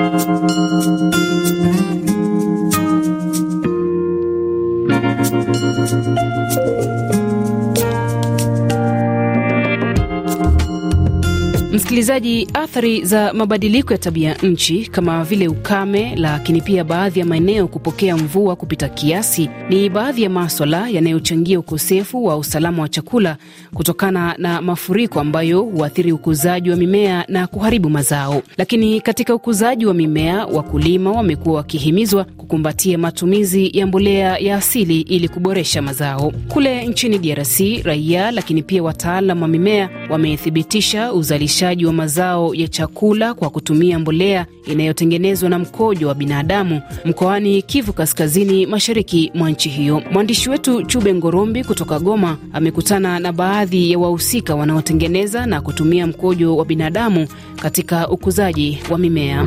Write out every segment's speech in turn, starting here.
thank you Msikilizaji, athari za mabadiliko ya tabia nchi kama vile ukame, lakini pia baadhi ya maeneo kupokea mvua kupita kiasi ni baadhi ya maswala yanayochangia ukosefu wa usalama wa chakula kutokana na mafuriko ambayo huathiri ukuzaji wa mimea na kuharibu mazao. Lakini katika ukuzaji wa mimea, wakulima wamekuwa wakihimizwa kukumbatia matumizi ya mbolea ya asili ili kuboresha mazao. Kule nchini DRC, raia lakini pia wataalam wa mimea wamethibitisha uzalishaji wa mazao ya chakula kwa kutumia mbolea inayotengenezwa na mkojo wa binadamu mkoani Kivu Kaskazini, mashariki mwa nchi hiyo. Mwandishi wetu Chube Ngorombi kutoka Goma amekutana na baadhi ya wahusika wanaotengeneza na kutumia mkojo wa binadamu katika ukuzaji wa mimea.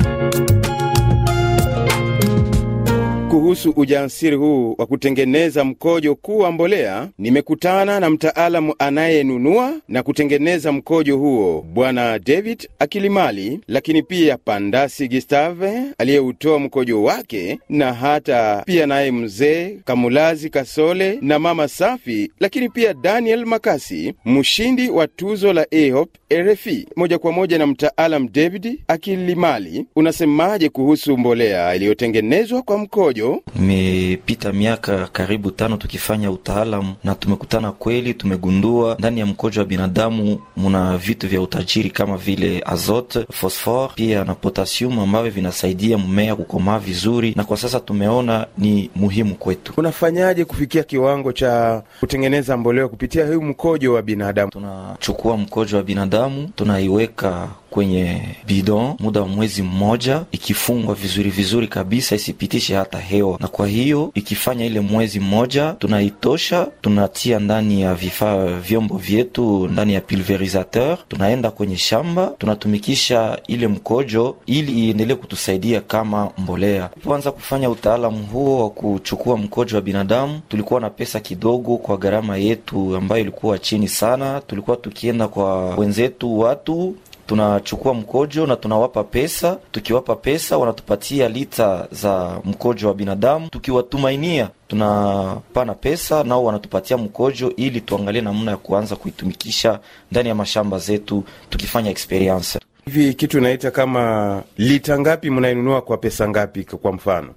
Kuhusu ujasiri huu wa kutengeneza mkojo kuwa mbolea, nimekutana na mtaalamu anayenunua na kutengeneza mkojo huo, Bwana David Akilimali, lakini pia Pandasi Gistave aliyeutoa mkojo wake, na hata pia naye mzee Kamulazi Kasole na mama Safi, lakini pia Daniel Makasi, mshindi wa tuzo la EHOP RFI. Moja kwa moja na mtaalamu David Akilimali, unasemaje kuhusu mbolea iliyotengenezwa kwa mkojo? Imepita miaka karibu tano tukifanya utaalamu na tumekutana kweli, tumegundua ndani ya mkojo wa binadamu muna vitu vya utajiri kama vile azote, fosfor pia na potasium ambavyo vinasaidia mmea kukomaa vizuri, na kwa sasa tumeona ni muhimu kwetu. Unafanyaje kufikia kiwango cha kutengeneza mbolea kupitia huu mkojo wa binadamu? Tunachukua mkojo wa binadamu tunaiweka kwenye bidon muda wa mwezi mmoja, ikifungwa vizuri vizuri kabisa, isipitishe hata hewa. Na kwa hiyo ikifanya ile mwezi mmoja, tunaitosha tunatia ndani ya vifaa vyombo vyetu, ndani ya pulverisateur, tunaenda kwenye shamba, tunatumikisha ile mkojo ili iendelee kutusaidia kama mbolea. Kuanza kufanya utaalamu huo wa kuchukua mkojo wa binadamu, tulikuwa na pesa kidogo kwa gharama yetu ambayo ilikuwa chini sana. Tulikuwa tukienda kwa wenzetu watu tunachukua mkojo na tunawapa pesa. Tukiwapa pesa, wanatupatia lita za mkojo wa binadamu. Tukiwatumainia, tunapana pesa, nao wanatupatia mkojo ili tuangalie namna ya kuanza kuitumikisha ndani ya mashamba zetu, tukifanya experience hivi. Kitu naita kama lita ngapi mnainunua kwa pesa ngapi? Kwa mfano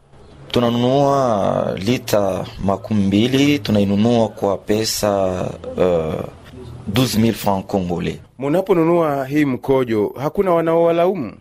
tunanunua lita makumi mbili tunainunua kwa pesa uh, 12000 francs congolais. Munaponunua hii mkojo, hakuna wanaowalaumu?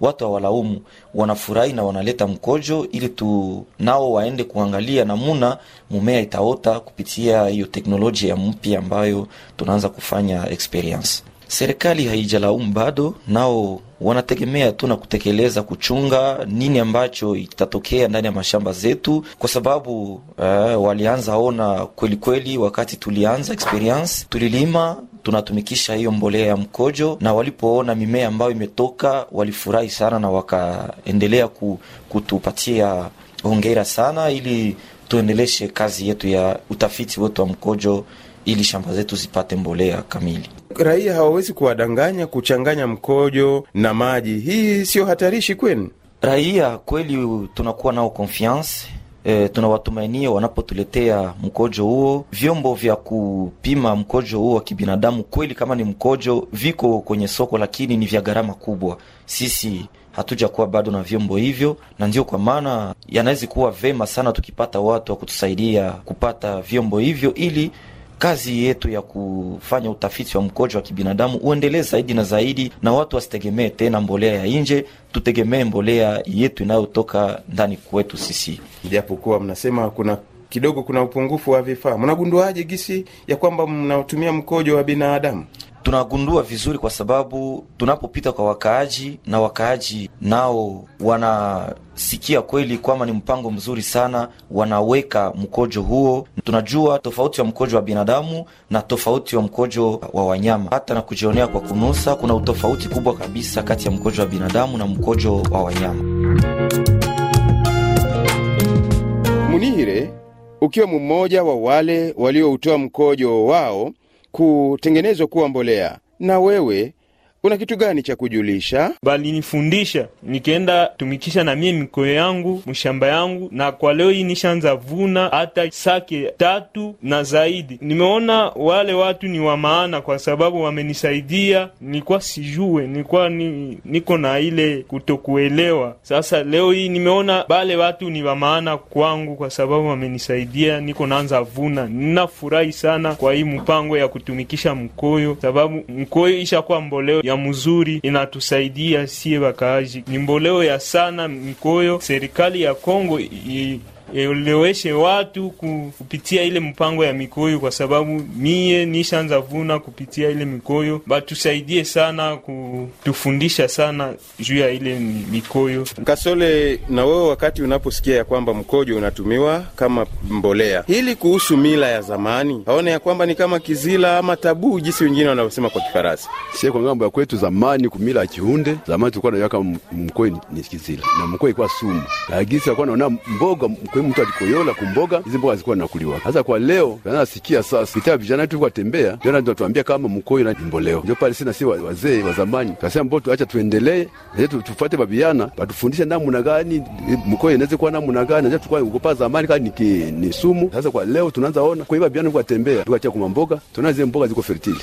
Watu hawalaumu, wanafurahi na wanaleta mkojo ili tu nao waende kuangalia namuna mumea itaota kupitia hiyo teknolojia ya mpya ambayo tunaanza kufanya experience. Serikali haijalaumu bado, nao wanategemea tu na kutekeleza kuchunga nini ambacho itatokea ndani ya mashamba zetu, kwa sababu uh, walianza ona kweli kweli, wakati tulianza experience tulilima tunatumikisha hiyo mbolea ya mkojo, na walipoona mimea ambayo imetoka walifurahi sana na wakaendelea kutupatia hongera sana, ili tuendeleshe kazi yetu ya utafiti wetu wa mkojo ili shamba zetu zipate mbolea kamili. Raia hawawezi kuwadanganya kuchanganya mkojo na maji. Hii siyo hatarishi kwenu? Raia kweli tunakuwa nao confiance e, tunawatumainia wanapotuletea mkojo huo. Vyombo vya kupima mkojo huo wa kibinadamu kweli, kama ni mkojo, viko kwenye soko, lakini ni vya gharama kubwa. Sisi hatujakuwa bado na vyombo hivyo, na ndio kwa maana yanawezi kuwa vema sana tukipata watu wa kutusaidia kupata vyombo hivyo ili kazi yetu ya kufanya utafiti wa mkojo wa kibinadamu uendelee zaidi na zaidi, na watu wasitegemee tena mbolea ya nje, tutegemee mbolea yetu inayotoka ndani kwetu sisi. Japokuwa mnasema kuna kidogo kuna upungufu wa vifaa, mnagunduaje gisi ya kwamba mnatumia mkojo wa binadamu? Tunagundua vizuri kwa sababu tunapopita kwa wakaaji na wakaaji nao wanasikia kweli kwamba ni mpango mzuri sana, wanaweka mkojo huo. Tunajua tofauti wa mkojo wa binadamu na tofauti wa mkojo wa wanyama, hata na kujionea kwa kunusa, kuna utofauti kubwa kabisa kati ya mkojo wa binadamu na mkojo wa wanyama. Munihire, ukiwa mmoja wa wale walioutoa mkojo wao kutengenezwa kuwa mbolea, na wewe una kitu gani cha kujulisha? Balinifundisha nikienda tumikisha na mie mikoyo yangu mshamba yangu, na kwa leo hii nishaanza vuna hata sake tatu na zaidi. Nimeona wale watu ni wa maana, kwa sababu wamenisaidia. Nilikuwa sijue, nilikuwa ni, niko na ile kutokuelewa. Sasa leo hii nimeona bale watu ni wa maana kwangu, kwa sababu wamenisaidia, niko naanza vuna. Ninafurahi sana kwa hii mpango ya kutumikisha mkoyo, sababu mkoyo ishakuwa mboleo ya mzuri, inatusaidia sie wakaaji, ni mboleo ya sana mikoyo Serikali ya Kongo i, eleweshe watu kupitia ile mpango ya mikoyo, kwa sababu mie nishaanza vuna kupitia ile mikoyo. Batusaidie sana kutufundisha sana juu ya ile mikoyo. Kasole, na wewe wakati unaposikia ya kwamba mkojo unatumiwa kama mbolea, hili kuhusu mila ya zamani, haona ya kwamba ni kama kizila ama tabu, jinsi wengine wanavyosema kwa Kifaransa? Sie kwa ng'ambo ya kwetu zamani, kumila ya Kihunde zamani tulikuwa najua kama mkoyo ni kizila na mkoyo ilikuwa sumu, lakini alikuwa naona mboga mkoyo mtu alikoyola kumboga hizi mboga zilikuwa nakuliwa. Sasa kwa leo nasikia sasa kitaa vijana tu kwatembea, ndio ndio tuambia kama mkoyo na mboleo, ndio pale sina si wazee wa zamani kasema mbo tuacha tuendelee tu, tufuate babiana batufundishe namna gani mkoyo inaweza kuwa namna gani, ndio tukua ugopa zamani kani ni, sumu. Sasa kwa leo tunaanza ona kwa hivyo babiana kwa tembea tukacha kwa mboga, tunaona zile mboga ziko fertile,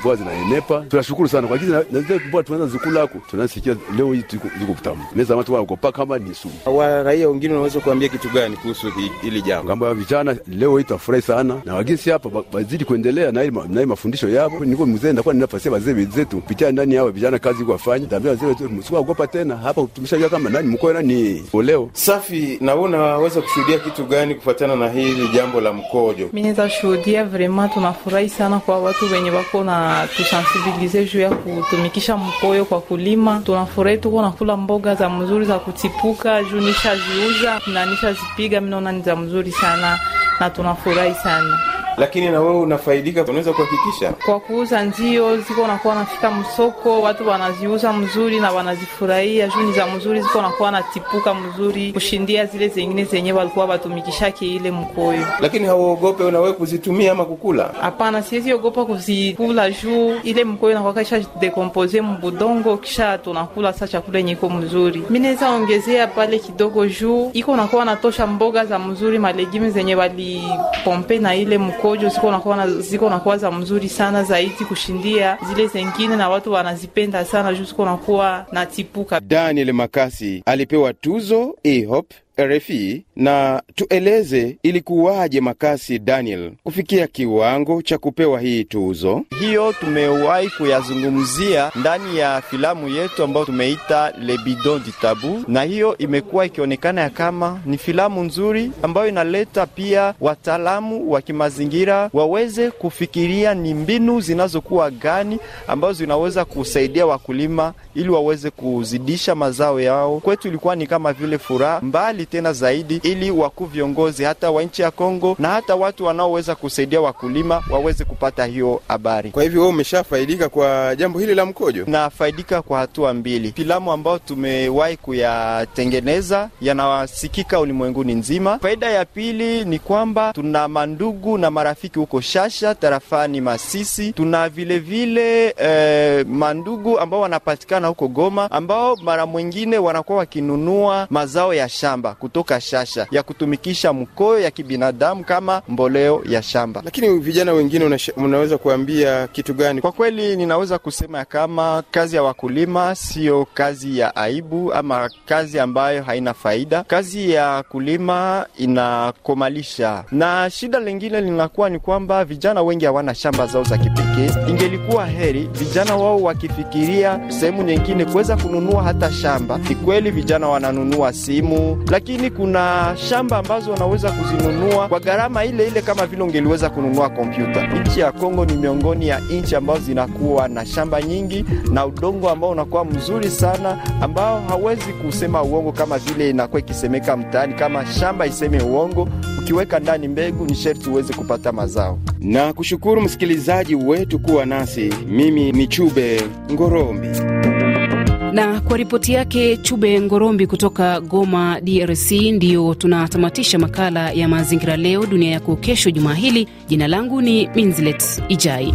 mboga zinaenepa. Tunashukuru sana kwa hizo na zile mboga tunaanza zikula huko, tunasikia leo hii ziko kutamu. Meza watu tulikuwa kama ni sumu. Wa raia wengine wanaweza kuambia kitu gani kuhusu hili jambo? Ngambo ya vijana leo hii tafurahi sana na wagisi hapa wazidi kuendelea na ile na mafundisho yao. Niko mzee ndakuwa ninafasia wazee wenzetu pitia ndani yao vijana kazi wafanye, tambia wazee wetu msikuwa ogopa tena hapa, tumeshajua kama nani mkoa nani oleo safi. Na wewe unaweza kushuhudia kitu gani kufuatana na hili jambo la mkojo? Mimi naweza shuhudia vraiment, tunafurahi sana kwa watu wenye wako na tusensibilize juu ya kutumikisha mkoyo kwa kulima. Tunafurahi tuko nakula mboga za mzuri za kutipuka juu nishaziuza na nishazipiga, mimi naona ni za mzuri sana na tunafurahi sana. Lakini na wewe unafaidika, unaweza kuhakikisha kwa kuuza, ndio ziko nakuwa nafika msoko, watu wanaziuza mzuri na wanazifurahia juu ni za mzuri, ziko nakuwa natipuka mzuri kushindia zile zengine zenye walikuwa watumikishake ile mkoyo. Lakini hauogope unawe kuzitumia ama kukula? Hapana, siwezi ogopa kuzikula juu ile mkoyo nakuwa kisha dekompose mbudongo, kisha tunakula sa chakula yenye iko mzuri. Mi naweza ongezea pale kidogo juu iko nakuwa natosha mboga za mzuri, malegimu zenye walipompe na ile mkoyo kojo ziko nakuwa ziko nakuwa za mzuri sana zaidi kushindia zile zengine, na watu wanazipenda sana juu ziko nakuwa na tipuka. Daniel Makasi alipewa tuzo EHOP RFI na tueleze ilikuwaje Makasi Daniel kufikia kiwango cha kupewa hii tuzo. Hiyo tumewahi kuyazungumzia ndani ya filamu yetu ambayo tumeita Le Bidon du Tabu, na hiyo imekuwa ikionekana ya kama ni filamu nzuri ambayo inaleta pia wataalamu wa kimazingira waweze kufikiria ni mbinu zinazokuwa gani ambazo zinaweza kusaidia wakulima ili waweze kuzidisha mazao yao. Kwetu ilikuwa ni kama vile furaha mbali tena zaidi, ili wakuu viongozi hata wa nchi ya Kongo na hata watu wanaoweza kusaidia wakulima waweze kupata hiyo habari. Kwa hivyo wewe umeshafaidika kwa jambo hili la mkojo? Nafaidika kwa hatua mbili. Filamu ambayo tumewahi kuyatengeneza yanawasikika ulimwenguni nzima. Faida ya pili ni kwamba tuna mandugu na marafiki huko Shasha tarafani Masisi. Tuna vilevile vile, eh, mandugu ambao wanapatikana huko Goma ambao mara mwingine wanakuwa wakinunua mazao ya shamba kutoka Shasha ya kutumikisha mkoyo ya kibinadamu kama mboleo ya shamba. Lakini vijana wengine una, unaweza kuambia kitu gani? Kwa kweli ninaweza kusema kama kazi ya wakulima sio kazi ya aibu ama kazi ambayo haina faida. Kazi ya kulima inakomalisha, na shida lingine linakuwa ni kwamba vijana wengi hawana shamba zao za kipekee. Ingelikuwa heri vijana wao wakifikiria sehemu nyingine kuweza kununua hata shamba. Ni kweli vijana wananunua simu, lakini kuna shamba ambazo wanaweza kuzinunua kwa gharama ile ile kama vile ungeliweza kununua kompyuta. Nchi ya Kongo ni miongoni ya nchi ambazo zinakuwa na shamba nyingi na udongo ambao unakuwa mzuri sana, ambao hawezi kusema uongo kama vile inakuwa ikisemeka mtaani, kama shamba iseme uongo. Ukiweka ndani mbegu, ni sherti uweze kupata mazao. Na kushukuru msikilizaji wetu kuwa nasi. Mimi ni Chube Ngorombi na kwa ripoti yake Chube Ngorombi kutoka Goma, DRC, ndiyo tunatamatisha makala ya mazingira leo dunia yako kesho juma hili. Jina langu ni Minzlet Ijai.